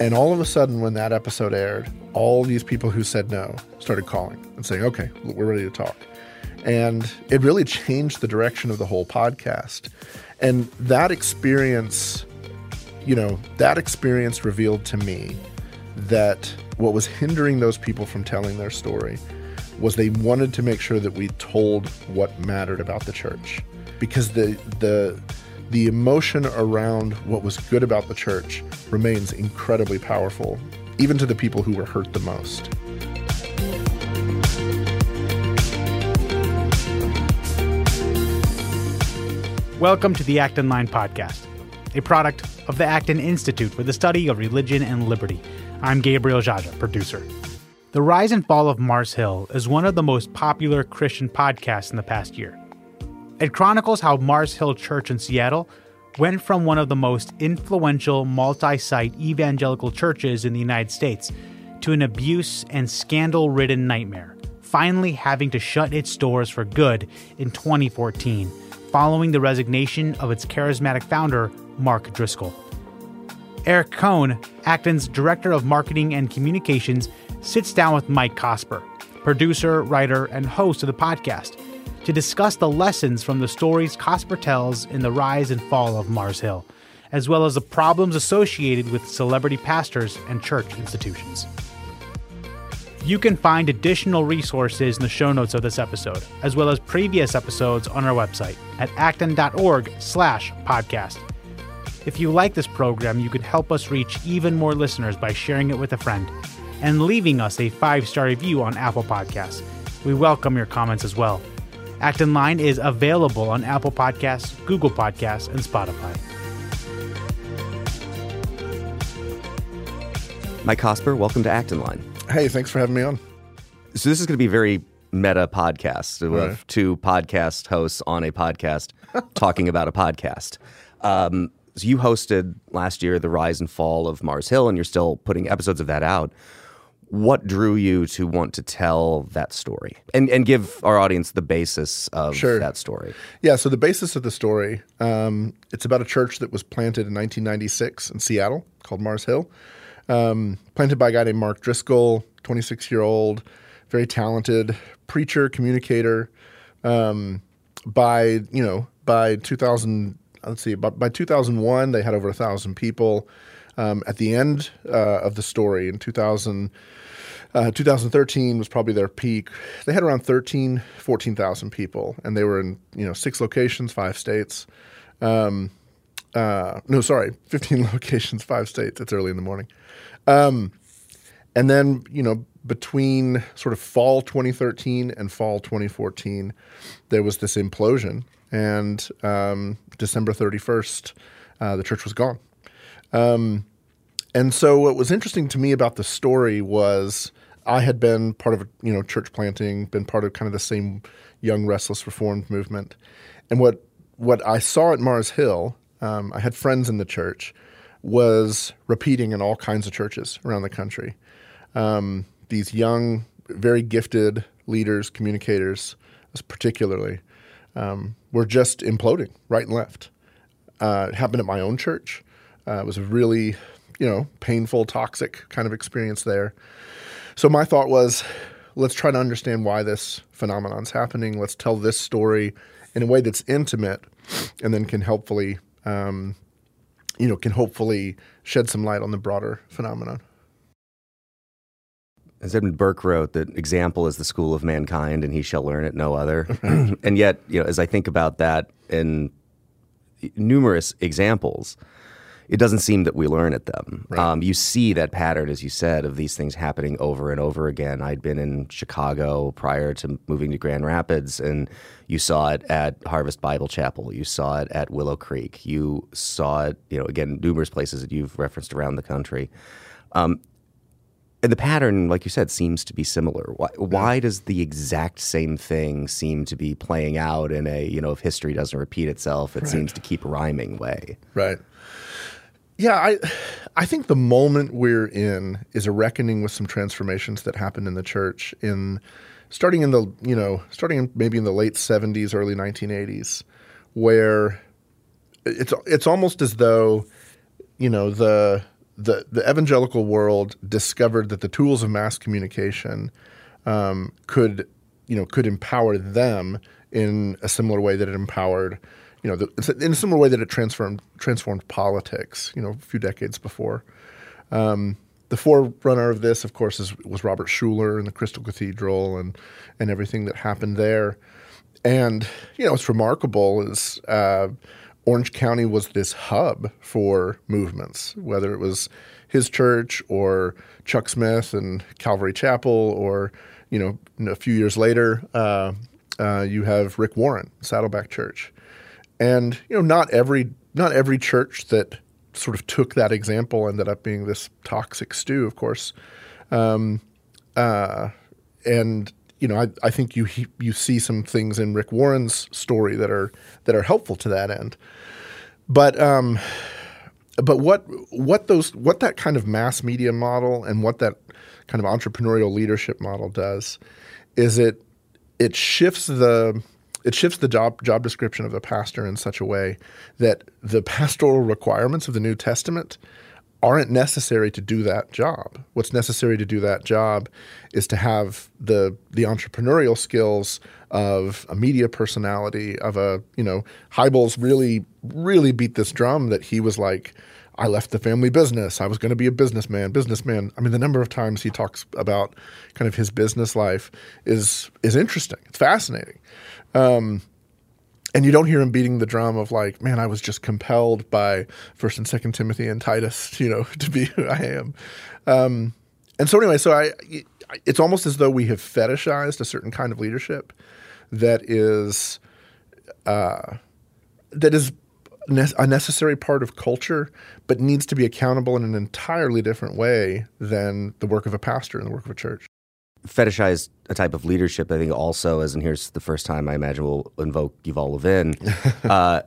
And all of a sudden, when that episode aired, all these people who said no started calling and saying, okay, we're ready to talk. And it really changed the direction of the whole podcast. And that experience, you know, that experience revealed to me that what was hindering those people from telling their story was they wanted to make sure that we told what mattered about the church because the the the emotion around what was good about the church remains incredibly powerful even to the people who were hurt the most. Welcome to the Acton Line podcast, a product of the Acton Institute for the Study of Religion and Liberty. I'm Gabriel Jaja, producer. The Rise and Fall of Mars Hill is one of the most popular Christian podcasts in the past year. It chronicles how Mars Hill Church in Seattle went from one of the most influential multi site evangelical churches in the United States to an abuse and scandal ridden nightmare, finally having to shut its doors for good in 2014 following the resignation of its charismatic founder, Mark Driscoll. Eric Kohn, Acton's Director of Marketing and Communications, sits down with Mike Cosper, producer, writer, and host of the podcast, to discuss the lessons from the stories Cosper tells in the rise and fall of Mars Hill, as well as the problems associated with celebrity pastors and church institutions. You can find additional resources in the show notes of this episode, as well as previous episodes on our website at acton.org slash podcast. If you like this program, you can help us reach even more listeners by sharing it with a friend and leaving us a five-star review on Apple Podcasts. We welcome your comments as well. Acton Line is available on Apple Podcasts, Google Podcasts, and Spotify. Mike Cosper, welcome to Acton Line. Hey, thanks for having me on. So this is going to be very meta podcast Right. two podcast hosts on a podcast talking about a podcast. Um, so you hosted last year the rise and fall of Mars Hill, and you're still putting episodes of that out. What drew you to want to tell that story and and give our audience the basis of Sure. that story? Yeah, so the basis of the story, um, it's about a church that was planted in 1996 in Seattle called Mars Hill. Um, planted by a guy named Mark Driscoll, 26 year old, very talented preacher, communicator. Um, by you know by 2000, let's see, by, by 2001 they had over a thousand people. Um, at the end uh, of the story in 2000, uh, 2013 was probably their peak. They had around 13, 14,000 people, and they were in you know six locations, five states. Um, uh, no, sorry, 15 locations, five states. It's early in the morning. Um, and then, you know, between sort of fall 2013 and fall 2014, there was this implosion. And um, December 31st, uh, the church was gone. Um, and so, what was interesting to me about the story was I had been part of you know church planting, been part of kind of the same young restless reformed movement, and what what I saw at Mars Hill, um, I had friends in the church, was repeating in all kinds of churches around the country. Um, these young, very gifted leaders, communicators, particularly, um, were just imploding right and left. Uh, it happened at my own church. Uh, it was a really, you know, painful, toxic kind of experience there. So my thought was, let's try to understand why this phenomenon's happening. Let's tell this story in a way that's intimate, and then can helpfully, um, you know, can hopefully shed some light on the broader phenomenon. As Edmund Burke wrote, that example is the school of mankind, and he shall learn it no other. and yet, you know, as I think about that in numerous examples, it doesn't seem that we learn at them. Um, you see that pattern, as you said, of these things happening over and over again. I'd been in Chicago prior to moving to Grand Rapids, and you saw it at Harvest Bible Chapel. You saw it at Willow Creek. You saw it, you know, again, numerous places that you've referenced around the country. Um, and the pattern, like you said, seems to be similar. Why, why does the exact same thing seem to be playing out in a, you know, if history doesn't repeat itself, it seems to keep rhyming way? Right. Yeah, I I think the moment we're in is a reckoning with some transformations that happened in the church in starting in the you know starting in maybe in the late seventies, early nineteen eighties, where it's it's almost as though you know the the the evangelical world discovered that the tools of mass communication um, could you know could empower them in a similar way that it empowered you know the, in a similar way that it transformed transformed politics you know a few decades before. Um, the forerunner of this, of course, is, was Robert Schuller and the Crystal Cathedral and and everything that happened there. And you know, what's remarkable is uh, Orange County was this hub for movements, whether it was his church or Chuck Smith and Calvary Chapel, or you know, a few years later, uh, uh, you have Rick Warren, Saddleback Church, and you know, not every not every church that sort of took that example ended up being this toxic stew, of course. Um, uh, and you know, I, I think you you see some things in Rick Warren's story that are that are helpful to that end. But um, but what what those what that kind of mass media model and what that kind of entrepreneurial leadership model does is it it shifts the it shifts the job job description of the pastor in such a way that the pastoral requirements of the New Testament aren't necessary to do that job. What's necessary to do that job is to have the the entrepreneurial skills of a media personality, of a you know, Hybels really really beat this drum that he was like, I left the family business. I was going to be a businessman, businessman. I mean, the number of times he talks about kind of his business life is is interesting. It's fascinating. Um, and you don't hear him beating the drum of like, man, I was just compelled by First and Second Timothy and Titus, you know, to be who I am. Um, and so anyway, so I, it's almost as though we have fetishized a certain kind of leadership that is, uh, that is a necessary part of culture, but needs to be accountable in an entirely different way than the work of a pastor and the work of a church fetishize a type of leadership. I think also, as and here's the first time I imagine we'll invoke Yuval Levin, uh,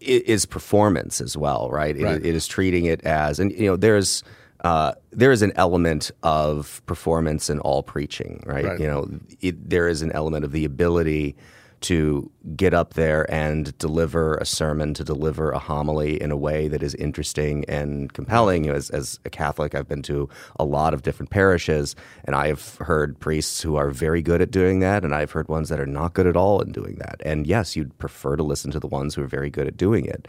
is performance as well, right? right. It, it is treating it as, and you know, there's uh, there is an element of performance in all preaching, right? right. You know, it, there is an element of the ability to get up there and deliver a sermon, to deliver a homily in a way that is interesting and compelling. As, as a Catholic, I've been to a lot of different parishes, and I've heard priests who are very good at doing that, and I've heard ones that are not good at all in doing that. And yes, you'd prefer to listen to the ones who are very good at doing it.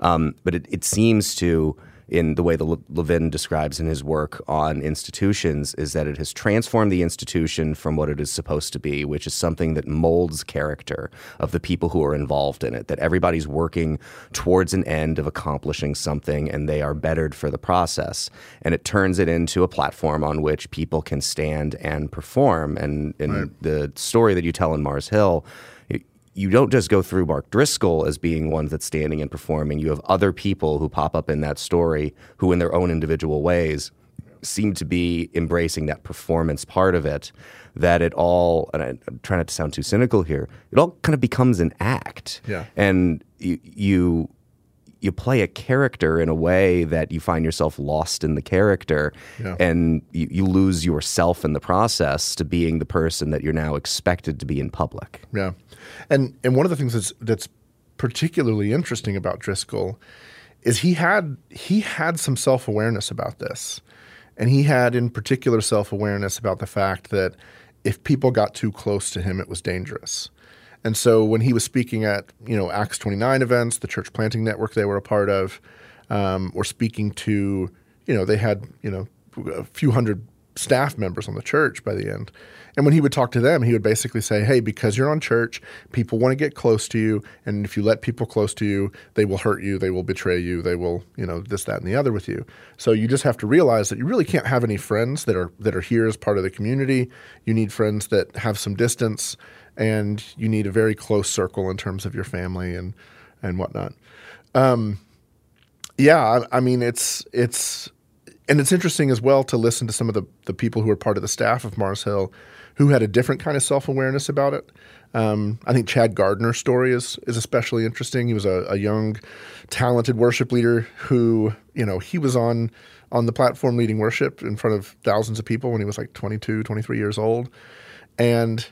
Um, but it, it seems to in the way that Le- Levin describes in his work on institutions is that it has transformed the institution from what it is supposed to be, which is something that molds character of the people who are involved in it, that everybody's working towards an end of accomplishing something and they are bettered for the process. And it turns it into a platform on which people can stand and perform. And in right. the story that you tell in Mars Hill, you don't just go through Mark Driscoll as being one that's standing and performing. You have other people who pop up in that story who, in their own individual ways, seem to be embracing that performance part of it. That it all, and I, am trying not to sound too cynical here, it all kind of becomes an act. Yeah. And you, you you play a character in a way that you find yourself lost in the character yeah. and you, you, lose yourself in the process to being the person that you're now expected to be in public. Yeah. And and one of the things that's that's particularly interesting about Driscoll is he had he had some self-awareness about this. And he had in particular self-awareness about the fact that if people got too close to him it was dangerous. And so when he was speaking at you know Acts 29 events, the church planting network they were a part of, um, or speaking to you know they had you know a few hundred staff members on the church by the end. And when he would talk to them, he would basically say, Hey, because you're on church, people want to get close to you. And if you let people close to you, they will hurt you, they will betray you, they will, you know, this, that, and the other with you. So you just have to realize that you really can't have any friends that are that are here as part of the community. You need friends that have some distance and you need a very close circle in terms of your family and and whatnot. Um, yeah, I, I, mean it's it's and it's interesting as well to listen to some of the the people who are part of the staff of Mars Hill who had a different kind of self awareness about it. Um, I think Chad Gardner's story is is especially interesting. He was a, a young, talented worship leader who you know he was on on the platform leading worship in front of thousands of people when he was like 22, 23 years old. And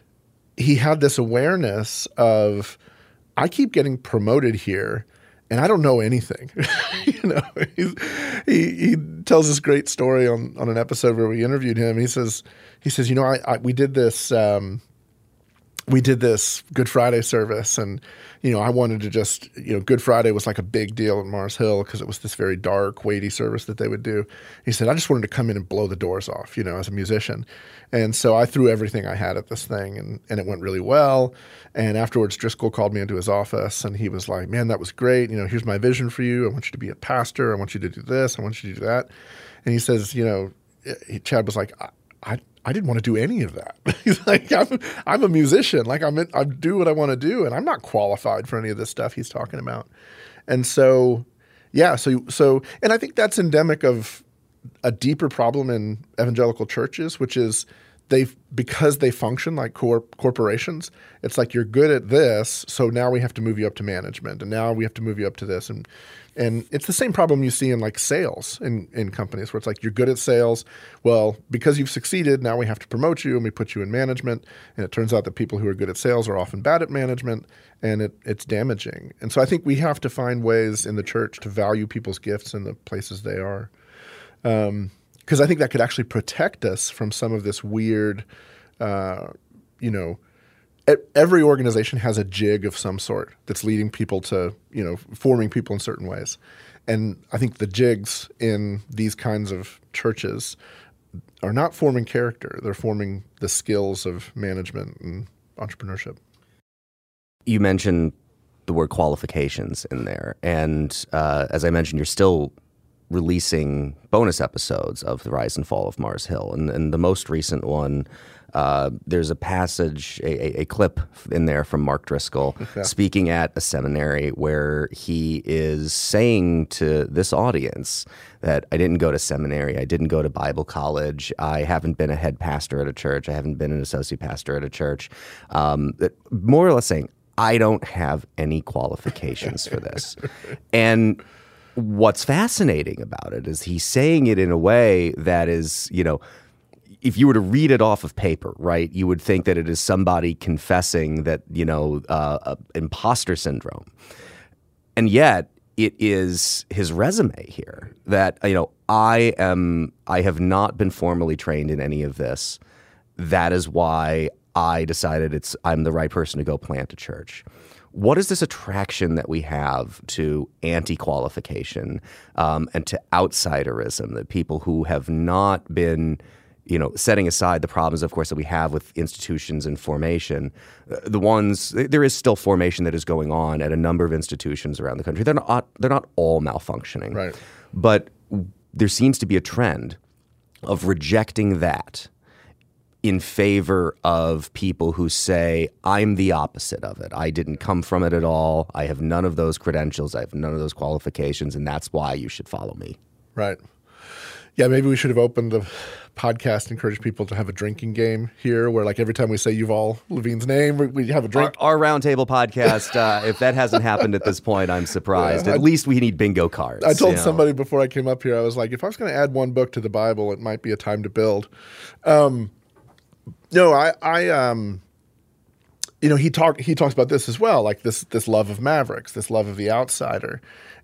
he had this awareness of I keep getting promoted here and I don't know anything. you know, he he tells this great story on on an episode where we interviewed him. He says he says, you know, I, I we did this. Um, we did this Good Friday service, and you know, I wanted to just, you know, Good Friday was like a big deal in Mars Hill because it was this very dark, weighty service that they would do. He said, I just wanted to come in and blow the doors off, you know, as a musician, and so I threw everything I had at this thing, and and it went really well. And afterwards, Driscoll called me into his office, and he was like, "Man, that was great. You know, here's my vision for you. I want you to be a pastor. I want you to do this. I want you to do that." And he says, you know, eh, Chad was like, I, I, I didn't want to do any of that. Like, I'm, I'm a musician. Like I'm, in, I do what I want to do, and I'm not qualified for any of this stuff he's talking about. And so, yeah, so so, and I think that's endemic of a deeper problem in evangelical churches, which is they because they function like corp- corporations. It's like you're good at this, so now we have to move you up to management, and now we have to move you up to this, and and it's the same problem you see in like sales in, in companies where it's like you're good at sales. Well, because you've succeeded, now we have to promote you and we put you in management. And it turns out that people who are good at sales are often bad at management and it, it's damaging. And so I think we have to find ways in the church to value people's gifts in the places they are. Um, Because I think that could actually protect us from some of this weird, uh, you know, every organization has a jig of some sort that's leading people to you know forming people in certain ways. And i think the jigs in these kinds of churches are not forming character. They're forming the skills of management and entrepreneurship. You mentioned the word qualifications in there. And uh, as i mentioned you're still releasing bonus episodes of the rise and fall of mars hill and, and the most recent one uh, there's a passage, a, a, clip in there from Mark Driscoll speaking at a seminary where he is saying to this audience that I didn't go to seminary, I didn't go to Bible college, I haven't been a head pastor at a church, I haven't been an associate pastor at a church. Um, more or less saying, I don't have any qualifications for this. and what's fascinating about it is he's saying it in a way that is, you know, if you were to read it off of paper, right, you would think that it is somebody confessing that you know uh, uh, imposter syndrome, and yet it is his resume here that you know I am I have not been formally trained in any of this. That is why I decided it's I'm the right person to go plant a church. What is this attraction that we have to anti qualification um, and to outsiderism? That people who have not been you know, setting aside the problems, of course, that we have with institutions and formation, uh, the ones there is still formation that is going on at a number of institutions around the country. They're not they're not all malfunctioning, right? But there seems to be a trend of rejecting that in favor of people who say, I'm the opposite of it. I didn't come from it at all. I have none of those credentials. I have none of those qualifications, and that's why you should follow me. Right. Yeah, maybe we should have opened the podcast, encourage people to have a drinking game here, where like every time we say Yuval Levin's name, we have a drink. Our, our roundtable podcast, uh, if that hasn't happened at this point, I'm surprised. Yeah, at I, least we need bingo cards. I told you know? somebody before I came up here, I was like, if I was going to add one book to the Bible, it might be a time to build. Um, no, I, I, um, you know, he talked. He talks about this as well, like this this love of Mavericks, this love of the outsider,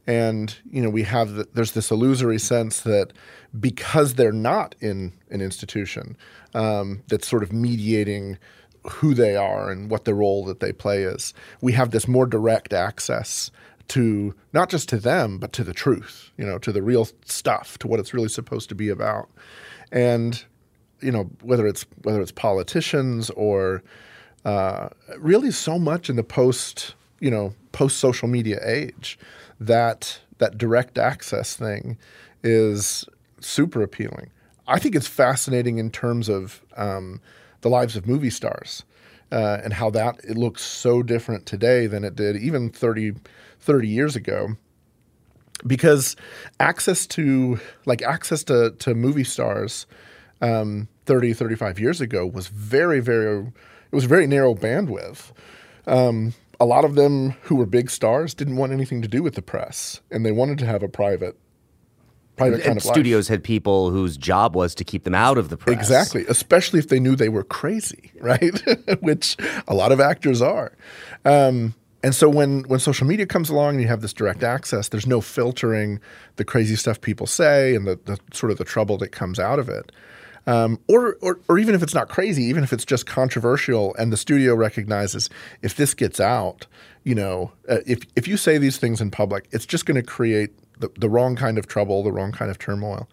and you know we have the, there's this illusory sense that because they're not in an institution um, that's sort of mediating who they are and what the role that they play is we have this more direct access to not just to them but to the truth you know to the real stuff to what it's really supposed to be about and you know whether it's whether it's politicians or uh, really so much in the post you know post social media age that that direct access thing is super appealing. I think it's fascinating in terms of um, the lives of movie stars uh, and how that it looks so different today than it did even 30, 30 years ago. Because access to like access to, to movie stars um, 30, 35 years ago was very, very it was very narrow bandwidth. Um, a lot of them who were big stars didn't want anything to do with the press, and they wanted to have a private private kind of studios life. had people whose job was to keep them out of the press. Exactly, especially if they knew they were crazy, right? Which a lot of actors are. Um, And so when when social media comes along and you have this direct access, there's no filtering the crazy stuff people say and the, the sort of the trouble that comes out of it. Um, or, or, or even if it's not crazy, even if it's just controversial, and the studio recognizes if this gets out, you know, uh, if if you say these things in public, it's just going to create the, the wrong kind of trouble, the wrong kind of turmoil.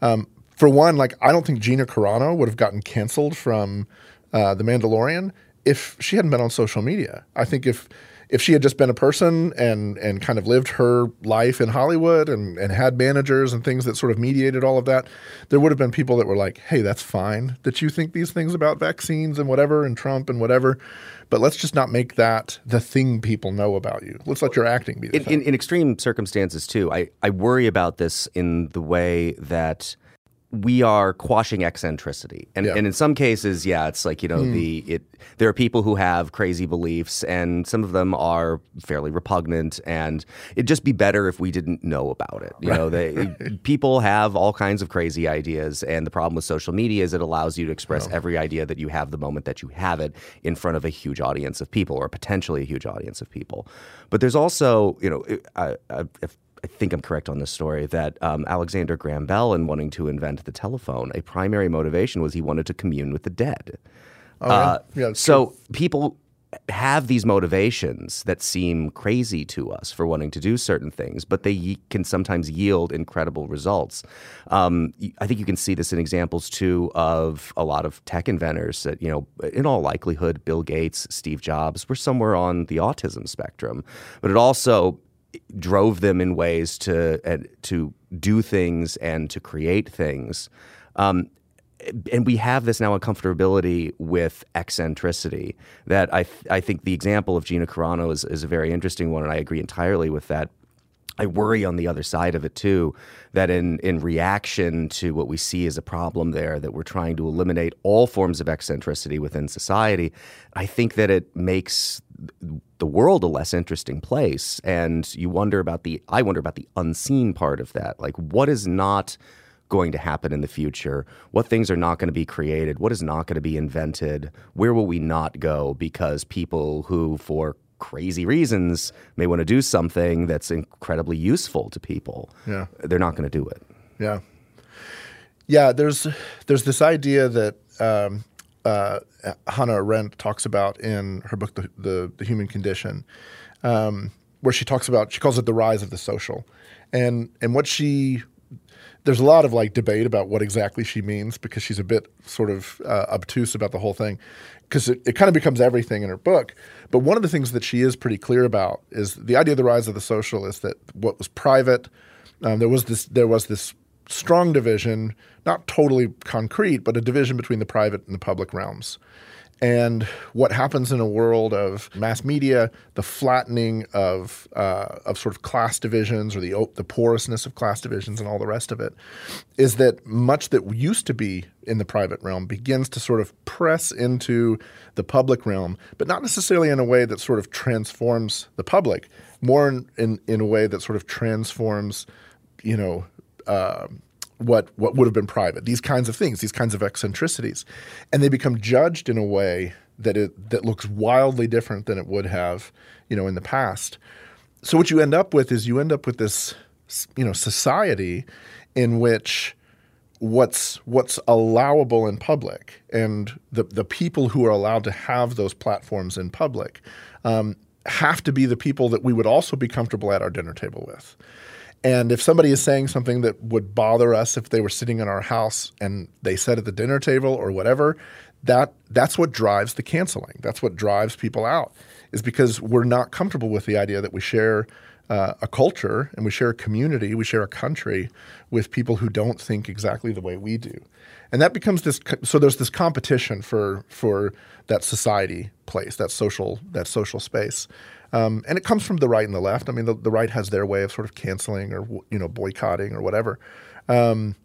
Um, for one, like I don't think Gina Carano would have gotten canceled from uh, The Mandalorian if she hadn't been on social media. I think if if she had just been a person and and kind of lived her life in Hollywood and, and had managers and things that sort of mediated all of that, there would have been people that were like, hey, that's fine that you think these things about vaccines and whatever and Trump and whatever. But let's just not make that the thing people know about you. Let's let your acting be in, in, in extreme circumstances too. I, I worry about this in the way that we are quashing eccentricity. And, Yeah. and in some cases yeah it's like you know hmm. the it there are people who have crazy beliefs and some of them are fairly repugnant and it'd just be better if we didn't know about it. You know they people have all kinds of crazy ideas and the problem with social media is it allows you to express oh. every idea that you have the moment that you have it in front of a huge audience of people or potentially a huge audience of people. But there's also you know I, I, if I think I'm correct on this story that um, Alexander Graham Bell, in wanting to invent the telephone, a primary motivation was he wanted to commune with the dead. Uh, Yeah, it's so people have these motivations that seem crazy to us for wanting to do certain things, but they can sometimes yield incredible results. Um, I think you can see this in examples too of a lot of tech inventors that, you know, in all likelihood, Bill Gates, Steve Jobs were somewhere on the autism spectrum, but it also drove them in ways to uh, to do things and to create things. Um, and we have this now uncomfortability with eccentricity that I, th- I think the example of Gina Carano is, is a very interesting one, and I agree entirely with that. I worry on the other side of it too, that in, in reaction to what we see as a problem there, that we're trying to eliminate all forms of eccentricity within society. I think that it makes the world a less interesting place. And you wonder about the, I wonder about the unseen part of that. Like, what is not going to happen in the future? What things are not going to be created? What is not going to be invented? Where will we not go because people who, for crazy reasons, may want to do something that's incredibly useful to people, Yeah. they're not going to do it. Yeah, yeah. There's there's this idea that um, uh, Hannah Arendt talks about in her book, The, the, the Human Condition, um, where she talks about she calls it the rise of the social, and and what she there's a lot of like debate about what exactly she means because she's a bit sort of uh, obtuse about the whole thing because it, it kind of becomes everything in her book. But one of the things that she is pretty clear about is the idea of the rise of the social is that what was private, um, there was this there was this strong division, not totally concrete, but a division between the private and the public realms. And what happens in a world of mass media, the flattening of uh, of sort of class divisions or the the porousness of class divisions and all the rest of it, is that much that used to be in the private realm begins to sort of press into the public realm, but not necessarily in a way that sort of transforms the public, more in in, in a way that sort of transforms, you know. Uh, what what would have been private. These kinds of things, these kinds of eccentricities, and they become judged in a way that it that looks wildly different than it would have, you know, in the past. So what you end up with is you end up with this, you know, society in which what's what's allowable in public and the the people who are allowed to have those platforms in public um, have to be the people that we would also be comfortable at our dinner table with. And if somebody is saying something that would bother us if they were sitting in our house and they said at the dinner table or whatever, that that's what drives the canceling. That's what drives people out. Is because we're not comfortable with the idea that we share uh, a culture and we share a community, we share a country with people who don't think exactly the way we do, and that becomes this. co- So there's this competition for for that society place, that social that social space, um, and it comes from the right and the left. I mean, the, the right has their way of sort of canceling or you know boycotting or whatever. Um,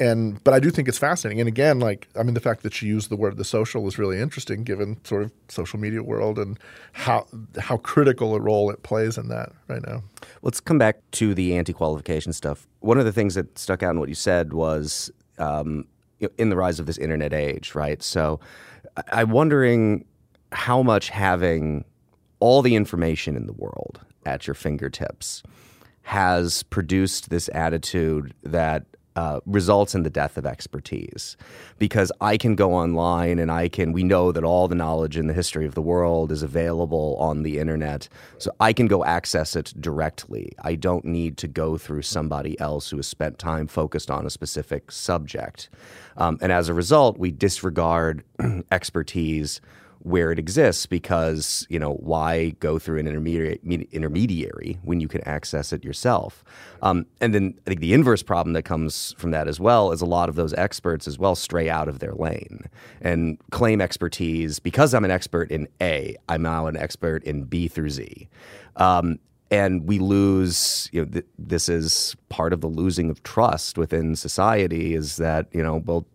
and but I do think it's fascinating. And again, like I mean, the fact that she used the word the social is really interesting, given sort of social media world and how how critical a role it plays in that right now. Let's come back to the anti-qualification stuff. One of the things that stuck out in what you said was um, in the rise of this internet age, right? So I'm wondering how much having all the information in the world at your fingertips has produced this attitude that uh, results in the death of expertise because I can go online and I can, we know that all the knowledge in the history of the world is available on the internet. So I can go access it directly. I don't need to go through somebody else who has spent time focused on a specific subject. Um, and as a result, we disregard expertise where it exists because you know why go through an intermediary intermediary when you can access it yourself? Um, and then i think the inverse problem that comes from that as well is a lot of those experts as well stray out of their lane and claim expertise because i'm an expert in a i'm now an expert in b through z. Um, and we lose you know th- this is part of the losing of trust within society is that you know well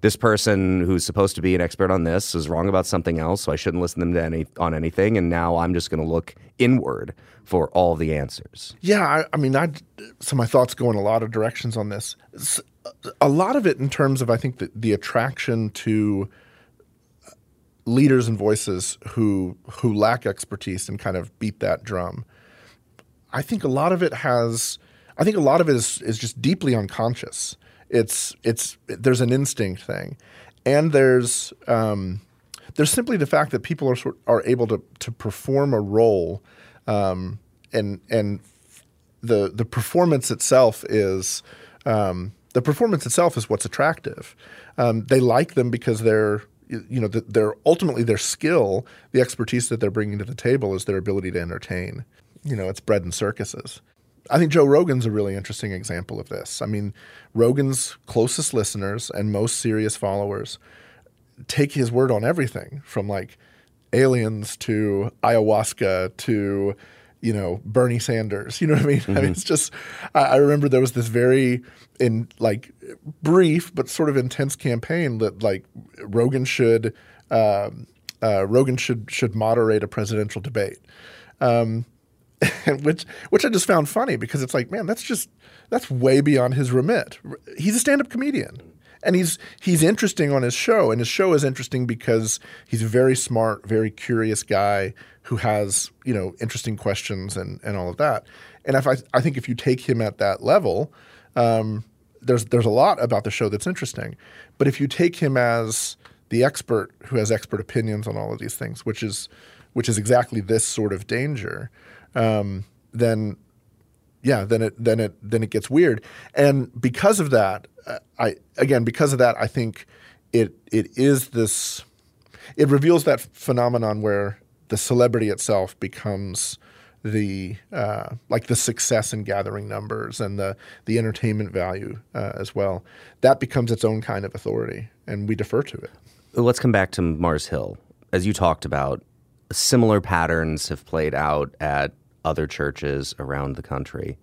this person who's supposed to be an expert on this is wrong about something else, so I shouldn't listen to them to any, on anything. And now I'm just going to look inward for all the answers. Yeah, I, I mean, I so my thoughts go in a lot of directions on this. A lot of it in terms of I think the, the attraction to uh, leaders and voices who who lack expertise and kind of beat that drum. I think a lot of it has. I think a lot of it is is just deeply unconscious. It's it's there's an instinct thing, and there's um, there's simply the fact that people are are able to to perform a role, um, and and the the performance itself is um, the performance itself is what's attractive. Um, they like them because they're you know they're ultimately their skill, the expertise that they're bringing to the table is their ability to entertain. You know, it's bread and circuses. I think Joe Rogan's a really interesting example of this. I mean, Rogan's closest listeners and most serious followers take his word on everything from like aliens to ayahuasca to you know Bernie Sanders. You know what I mean? Mm-hmm. I mean, mm-hmm. it's just I, I, remember there was this very in like brief but sort of intense campaign that like Rogan should um, uh, Rogan should should moderate a presidential debate. Um, which which I just found funny because it's like, man, that's just that's way beyond his remit. He's a stand-up comedian. And he's he's interesting on his show, and his show is interesting because he's a very smart, very curious guy who has you know interesting questions and, and all of that. And if I I think if you take him at that level, um, there's there's a lot about the show that's interesting. But if you take him as the expert who has expert opinions on all of these things, which is which is exactly this sort of danger, um, then yeah, then it then it then it gets weird. And because of that, uh, I again because of that, I think it it is this. It reveals that phenomenon where the celebrity itself becomes the uh, like the success in gathering numbers and the the entertainment value uh, as well. That becomes its own kind of authority, and we defer to it. Let's come back to Mars Hill, as you talked about. Similar patterns have played out at other churches around the country.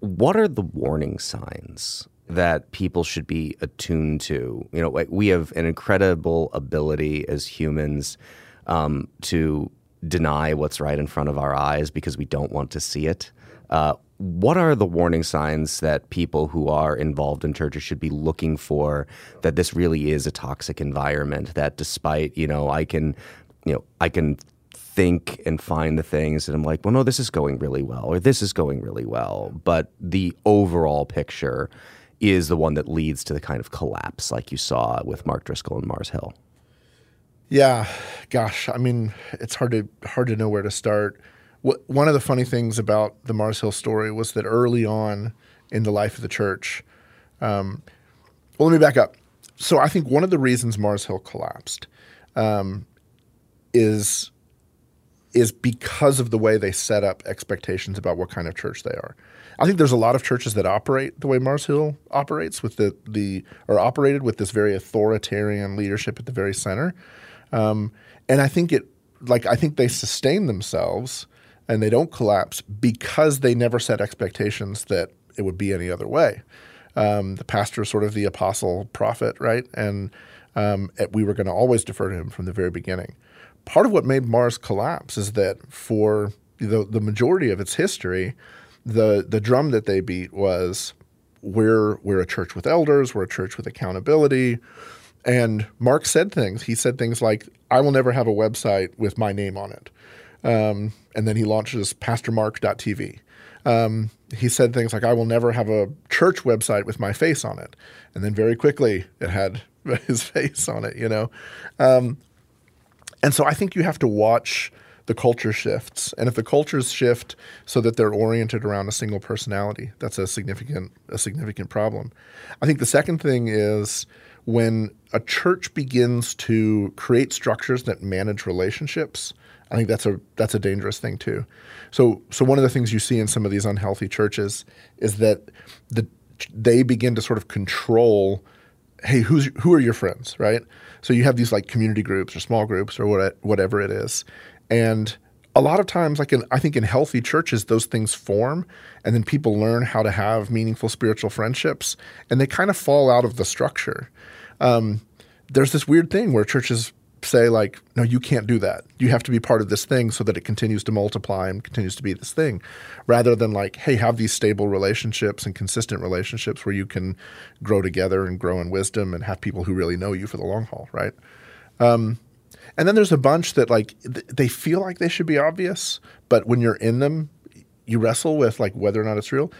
What are the warning signs that people should be attuned to? You know, we have an incredible ability as humans um, to deny what's right in front of our eyes because we don't want to see it. Uh, what are the warning signs that people who are involved in churches should be looking for that this really is a toxic environment that despite you know i can you know i can think and find the things and I'm like, well, no, this is going really well, or this is going really well. But the overall picture is the one that leads to the kind of collapse like you saw with Mark Driscoll and Mars Hill. Yeah, gosh, I mean, it's hard to hard to know where to start. one of the funny things about the Mars Hill story was that early on in the life of the church, um, well, let me back up. So I think one of the reasons Mars Hill collapsed um, is is because of the way they set up expectations about what kind of church they are. I think there's a lot of churches that operate the way Mars Hill operates with the the or operated with this very authoritarian leadership at the very center, um, and I think it like I think they sustain themselves and they don't collapse because they never set expectations that it would be any other way. Um, the pastor is sort of the apostle prophet, right? And um, we were going to always defer to him from the very beginning part of what made Mars collapse is that for the, the majority of its history, the the drum that they beat was we're we're a church with elders, we're a church with accountability, and Mark said things. He said things like, "I will never have a website with my name on it," um, and then he launches PastorMark.tv. Um, he said things like, "I will never have a church website with my face on it," and then very quickly it had his face on it. You know, um, and so I think you have to watch the culture shifts. And if the cultures shift so that they're oriented around a single personality, that's a significant a significant problem. I think the second thing is when a church begins to create structures that manage relationships, I think that's a that's a dangerous thing too. So so one of the things you see in some of these unhealthy churches is that the they begin to sort of control hey who's who are your friends right so you have these like community groups or small groups or what, whatever it is and a lot of times, like in, I think in healthy churches, those things form, and then people learn how to have meaningful spiritual friendships, and they kind of fall out of the structure. Um, there's this weird thing where churches say like, no, you can't do that. You have to be part of this thing so that it continues to multiply and continues to be this thing, rather than like, hey, have these stable relationships and consistent relationships where you can grow together and grow in wisdom and have people who really know you for the long haul, right? Um, and then there's a bunch that like th- they feel like they should be obvious, but when you're in them, you wrestle with like whether or not it's real.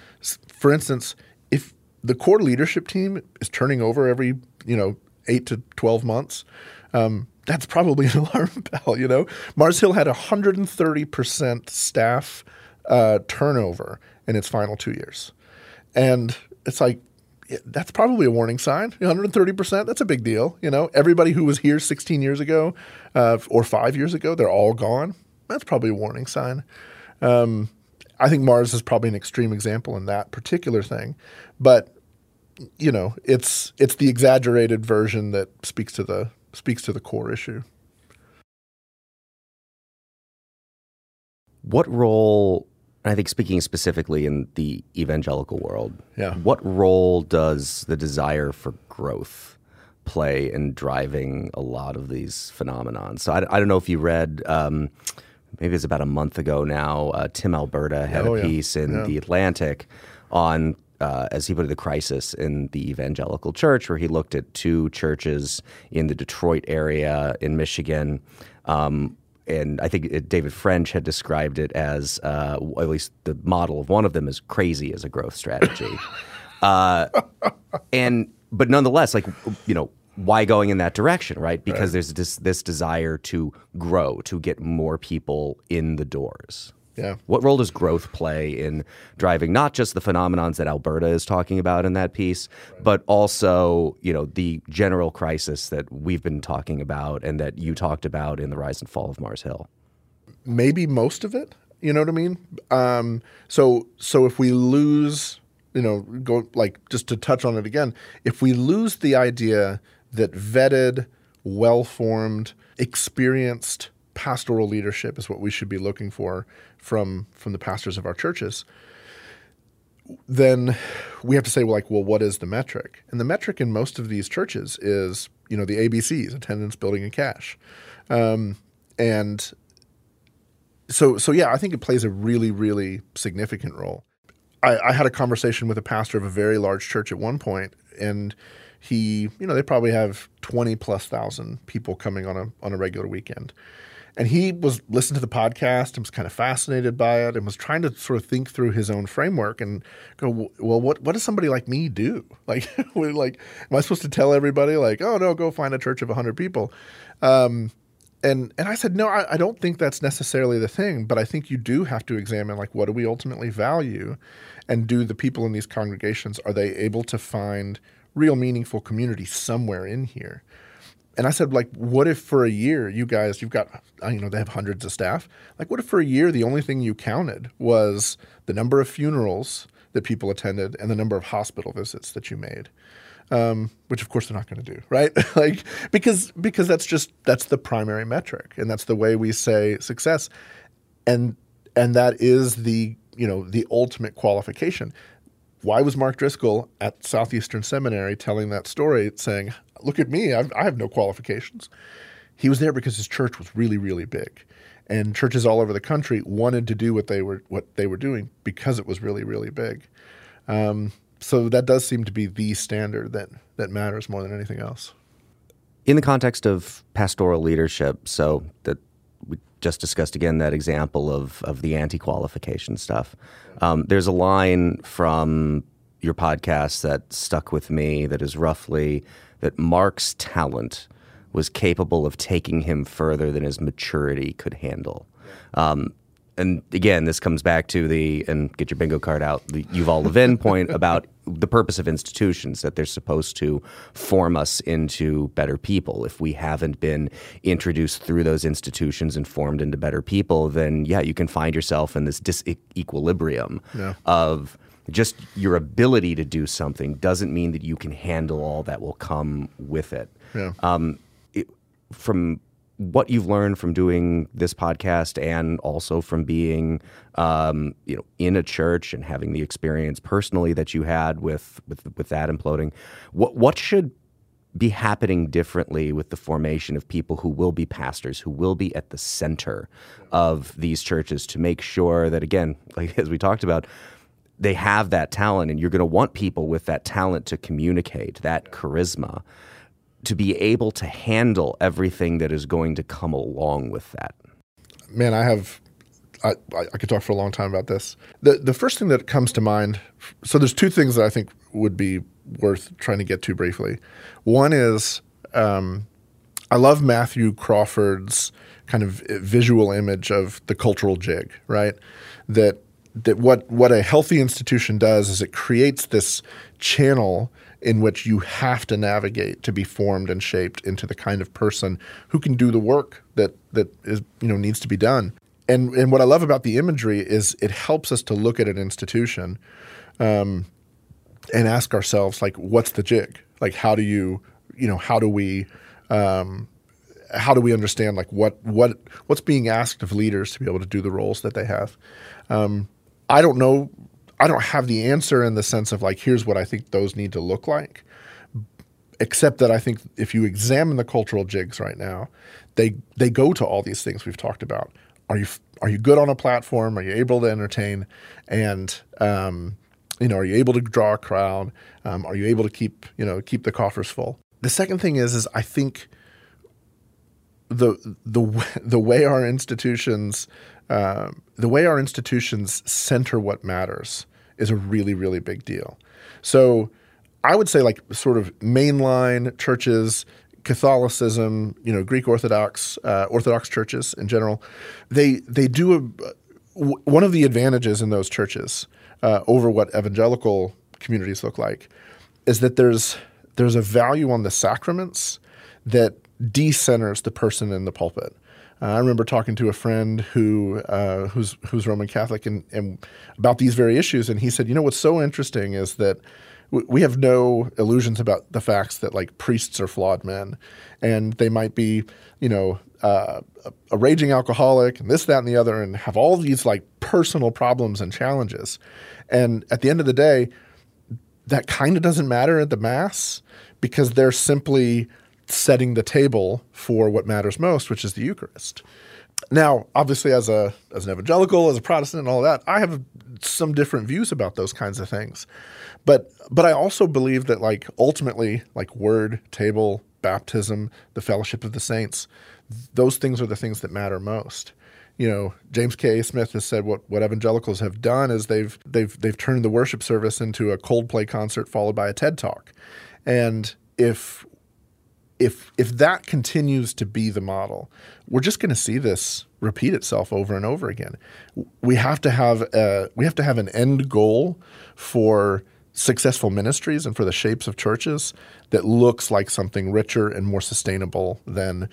For instance, if the core leadership team is turning over every you know eight to twelve months, um, that's probably an alarm bell. You know, Mars Hill had 130 percent staff uh, turnover in its final two years, and it's like that's probably a warning sign. 130%, that's a big deal. You know, everybody who was here 16 years ago uh, or five years ago, they're all gone. That's probably a warning sign. Um, I think Mars is probably an extreme example in that particular thing, but you know, it's it's the exaggerated version that speaks to the speaks to the core issue. What role I think speaking specifically in the evangelical world, yeah. what role does the desire for growth play in driving a lot of these phenomenons? So I, I don't know if you read, um, maybe it's about a month ago now, uh, Tim Alberta had oh, a piece yeah. in yeah. The Atlantic on, uh, as he put it, the crisis in the evangelical church, where he looked at two churches in the Detroit area in Michigan. Um, and I think it, David French had described it as, uh, at least the model of one of them is crazy as a growth strategy. uh, and but nonetheless, like you know, why going in that direction, right? Because right. there's this this desire to grow, to get more people in the doors. Yeah. What role does growth play in driving not just the phenomenons that Alberta is talking about in that piece, but also, you know, the general crisis that we've been talking about and that you talked about in the rise and fall of Mars Hill? Maybe most of it. You know what I mean? Um, so so if we lose, you know, go like just to touch on it again, if we lose the idea that vetted, well-formed, experienced pastoral leadership is what we should be looking for from from the pastors of our churches then we have to say well like well what is the metric? And the metric in most of these churches is you know the abcs attendance building and cash. Um, and so so yeah i think it plays a really really significant role. I, I had a conversation with a pastor of a very large church at one point and he you know they probably have 20 plus thousand people coming on a on a regular weekend and he was listening to the podcast and was kind of fascinated by it and was trying to sort of think through his own framework and go, well, what what does somebody like me do? Like, like, am I supposed to tell everybody like, oh no, go find a church of hundred people? Um, and and I said, no, I, I don't think that's necessarily the thing, but I think you do have to examine like what do we ultimately value, and do the people in these congregations are they able to find real meaningful community somewhere in here? And I said, like, what if for a year you guys, you've got, you know, they have hundreds of staff. Like, what if for a year the only thing you counted was the number of funerals that people attended and the number of hospital visits that you made? Um, which of course they're not going to do, right? like because because that's just that's the primary metric, and that's the way we say success, and and that is the you know the ultimate qualification. Why was Mark Driscoll at Southeastern Seminary telling that story, saying, look at me, I've, I have no qualifications. He was there because his church was really, really big, and churches all over the country wanted to do what they were what they were doing because it was really, really big. Um, so that does seem to be the standard that that matters more than anything else. in the context of pastoral leadership, so that we just discussed again that example of of the anti qualification stuff. Um, there's a line from your podcast that stuck with me that is roughly that Mark's talent was capable of taking him further than his maturity could handle. Um, and again, this comes back to the and get your bingo card out. The Yuval Levin point about the purpose of institutions that they're supposed to form us into better people. If we haven't been introduced through those institutions and formed into better people, then yeah, you can find yourself in this disequilibrium yeah. of just your ability to do something doesn't mean that you can handle all that will come with it. Yeah. Um, it from what you've learned from doing this podcast and also from being um, you know in a church and having the experience personally that you had with with with that imploding what what should be happening differently with the formation of people who will be pastors who will be at the center of these churches to make sure that again like as we talked about they have that talent and you're going to want people with that talent to communicate that charisma to be able to handle everything that is going to come along with that? Man, I have I, I, could talk for a long time about this. The the first thing that comes to mind, so there's two things that I think would be worth trying to get to briefly. One is um, I love Matthew Crawford's kind of visual image of the cultural jig, right? That that what what a healthy institution does is it creates this channel in which you have to navigate to be formed and shaped into the kind of person who can do the work that that is you know needs to be done. And and what I love about the imagery is it helps us to look at an institution um, and ask ourselves like, what's the jig? Like, how do you you know how do we um, how do we understand like what what what's being asked of leaders to be able to do the roles that they have? Um, I don't know I don't have the answer in the sense of like, here's what I think those need to look like. Except that I think if you examine the cultural jigs right now, they they go to all these things we've talked about. Are you are you good on a platform? Are you able to entertain? And um, you know, are you able to draw a crowd? Um, are you able to keep you know keep the coffers full? The second thing is is I think the the the way our institutions uh, the way our institutions center what matters is a really, really big deal. So I would say, like, sort of mainline churches, Catholicism, you know, Greek Orthodox, uh, Orthodox churches in general, they they do a, one of the advantages in those churches uh, over what evangelical communities look like is that there's there's a value on the sacraments that decenters the person in the pulpit. Uh, I remember talking to a friend who uh, who's who's Roman Catholic and, and, about these very issues, and he said, you know, what's so interesting is that w- we have no illusions about the facts that like priests are flawed men, and they might be, you know, uh, a, a raging alcoholic and this, that, and the other, and have all these like personal problems and challenges, and at the end of the day, that kind of doesn't matter at the mass because they're simply setting the table for what matters most, which is the Eucharist. Now, obviously, as a as an evangelical, as a Protestant, and all that, I have some different views about those kinds of things. But but I also believe that like ultimately, like word, table, baptism, the fellowship of the saints, those things are the things that matter most. You know, James K. Smith has said what, what evangelicals have done is they've they've they've turned the worship service into a Coldplay concert followed by a TED talk. And if if if that continues to be the model, we're just going to see this repeat itself over and over again. We have to have a, we have to have an end goal for successful ministries and for the shapes of churches that looks like something richer and more sustainable than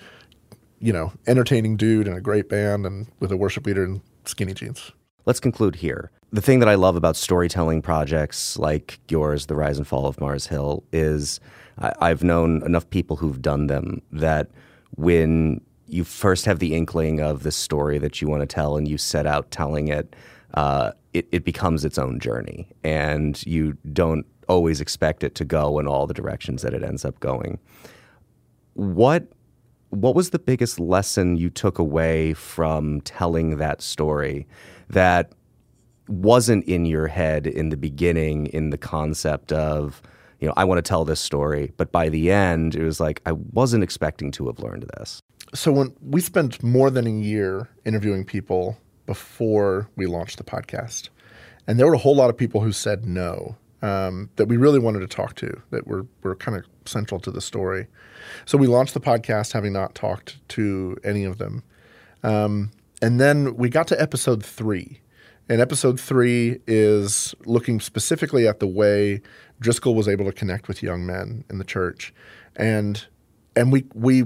you know entertaining dude and a great band and with a worship leader in skinny jeans. Let's conclude here. The thing that I love about storytelling projects like yours, The Rise and Fall of Mars Hill, is I, have known enough people who've done them that when you first have the inkling of the story that you want to tell and you set out telling it, uh, it, it becomes its own journey. And you don't always expect it to go in all the directions that it ends up going. What what was the biggest lesson you took away from telling that story that wasn't in your head in the beginning in the concept of you know, I want to tell this story. But by the end, it was like I wasn't expecting to have learned this. So when we spent more than a year interviewing people before we launched the podcast, and there were a whole lot of people who said no um, that we really wanted to talk to that were were kind of central to the story. So we launched the podcast having not talked to any of them, um, and then we got to episode three. And episode three is looking specifically at the way Driscoll was able to connect with young men in the church, and and we we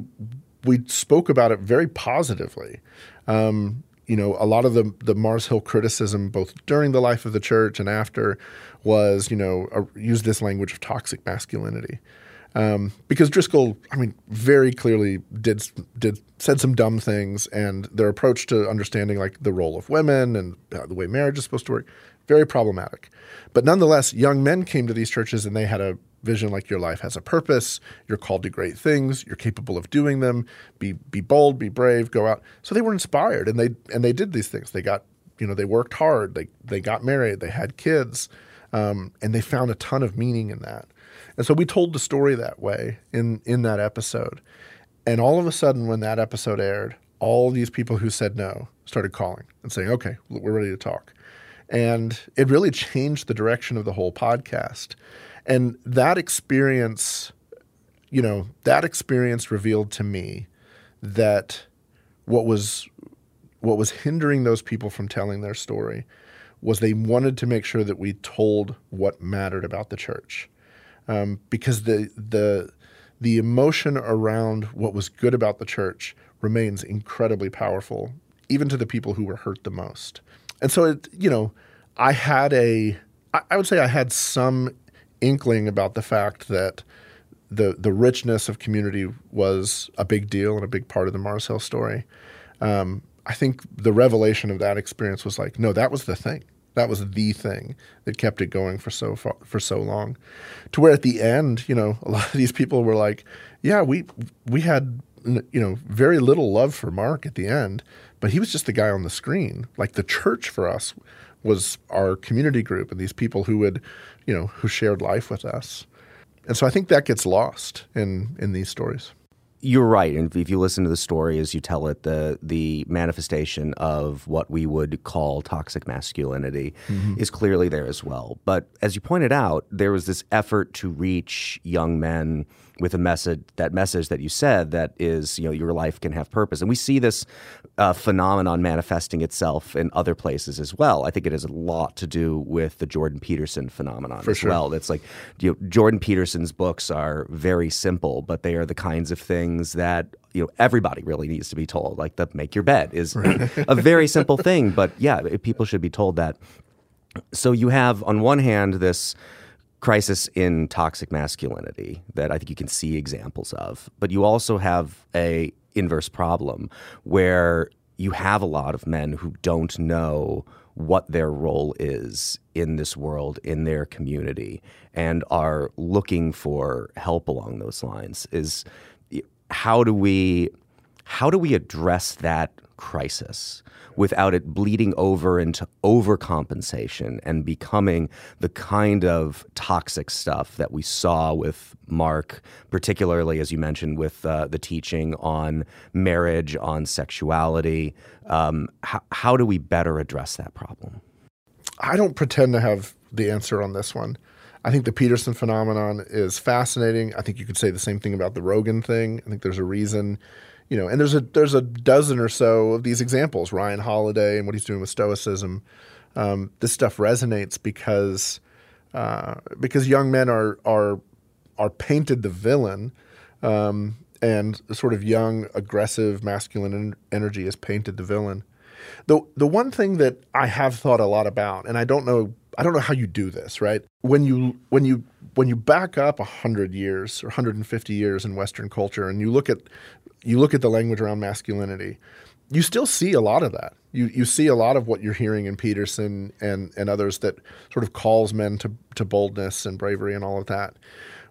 we spoke about it very positively. Um, you know, a lot of the the Mars Hill criticism, both during the life of the church and after, was you know a, use this language of toxic masculinity. Um, because Driscoll, I mean, very clearly did did said some dumb things, and their approach to understanding like the role of women and uh, the way marriage is supposed to work, very problematic. But nonetheless, young men came to these churches and they had a vision like your life has a purpose, you're called to great things, you're capable of doing them, be be bold, be brave, go out. So they were inspired and they and they did these things. They got you know they worked hard, they they got married, they had kids, um, and they found a ton of meaning in that. And so we told the story that way in in that episode. And all of a sudden, when that episode aired, all these people who said no started calling and saying, "Okay, we're ready to talk." And it really changed the direction of the whole podcast. And that experience, you know, that experience revealed to me that what was what was hindering those people from telling their story was they wanted to make sure that we told what mattered about the church um, because the the the emotion around what was good about the church remains incredibly powerful, even to the people who were hurt the most. And so, it, you know, I had a, I would say I had some inkling about the fact that the the richness of community was a big deal and a big part of the Mars Hill story. Um, I think the revelation of that experience was like, no, that was the thing. That was the thing that kept it going for so far, for so long, to where at the end, you know, a lot of these people were like, "Yeah, we we had you know very little love for Mark at the end, but he was just the guy on the screen. Like the church for us was our community group and these people who would, you know, who shared life with us." And so I think that gets lost in in these stories you're right. And if you listen to the story as you tell it, the the manifestation of what we would call toxic masculinity mm-hmm. is clearly there as well. But as you pointed out, there was this effort to reach young men with a message that message that you said that is you know your life can have purpose. And we see this uh, phenomenon manifesting itself in other places as well. I think it has a lot to do with the jordan peterson phenomenon For as sure. well. It's like you know, jordan peterson's books are very simple but they are the kinds of things that you know everybody really needs to be told. Like the make your bed is a very simple thing but yeah people should be told that. So you have on one hand this crisis in toxic masculinity that I think you can see examples of. But you also have a inverse problem where you have a lot of men who don't know what their role is in this world, in their community, and are looking for help along those lines. Is how do we how do we address that crisis without it bleeding over into overcompensation and becoming the kind of toxic stuff that we saw with Mark, particularly as you mentioned with uh, the teaching on marriage, on sexuality. Um, how, how do we better address that problem? I don't pretend to have the answer on this one. I think the Peterson phenomenon is fascinating. I think you could say the same thing about the Rogan thing. I think there's a reason you know, and there's a there's a dozen or so of these examples. Ryan Holiday and what he's doing with Stoicism. Um, this stuff resonates because uh, because young men are are are painted the villain, um, and sort of young, aggressive, masculine en- energy is painted the villain. The the one thing that I have thought a lot about, and I don't know I don't know how you do this, right? When you when you when you back up 100 years or 150 years in western culture and you look at you look at the language around masculinity, you still see a lot of that. You you see a lot of what you're hearing in Peterson and and others that sort of calls men to to boldness and bravery and all of that.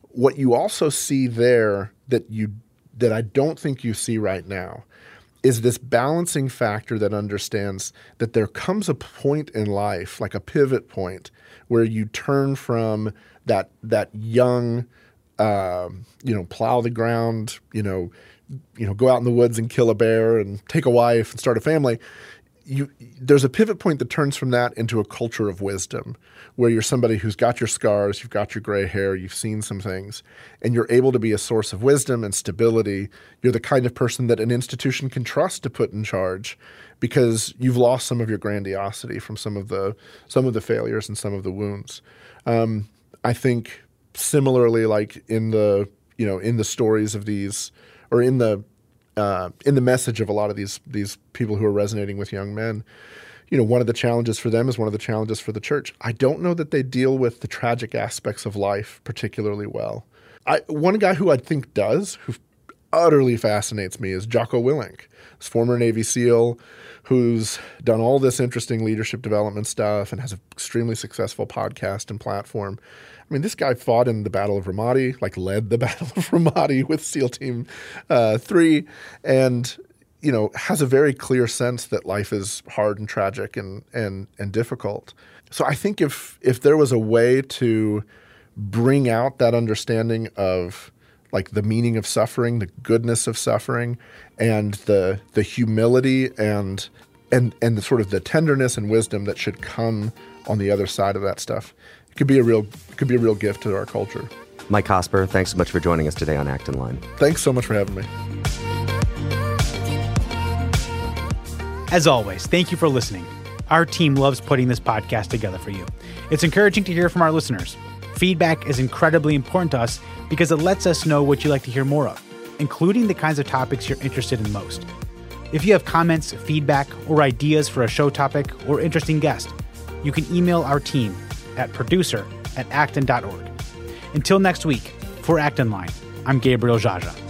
What you also see there that you that I don't think you see right now is this balancing factor that understands that there comes a point in life, like a pivot point, where you turn from that that young, uh, you know, plow the ground, you know, you know, go out in the woods and kill a bear and take a wife and start a family. You, there's a pivot point that turns from that into a culture of wisdom, where you're somebody who's got your scars, you've got your gray hair, you've seen some things, and you're able to be a source of wisdom and stability. You're the kind of person that an institution can trust to put in charge, because you've lost some of your grandiosity from some of the some of the failures and some of the wounds. Um, I think similarly, like in the you know in the stories of these or in the uh, in the message of a lot of these these people who are resonating with young men, you know, one of the challenges for them is one of the challenges for the church. I don't know that they deal with the tragic aspects of life particularly well. I, one guy who I think does, who utterly fascinates me, is Jocko Willink, former Navy SEAL who's done all this interesting leadership development stuff and has an extremely successful podcast and platform. I mean, this guy fought in the Battle of Ramadi, like led the Battle of Ramadi with SEAL Team uh, Three, and you know has a very clear sense that life is hard and tragic and and and difficult. So I think if if there was a way to bring out that understanding of like the meaning of suffering, the goodness of suffering, and the the humility and and and the sort of the tenderness and wisdom that should come on the other side of that stuff. It could be a real it could be a real gift to our culture. Mike Cosper, thanks so much for joining us today on Acton Line. Thanks so much for having me. As always, thank you for listening. Our team loves putting this podcast together for you. It's encouraging to hear from our listeners. Feedback is incredibly important to us because it lets us know what you'd like to hear more of, including the kinds of topics you're interested in most. If you have comments, feedback, or ideas for a show topic or interesting guest, you can email our team at producer at acton.org. Until next week, for Acton Line, I'm Gabriel Jaja.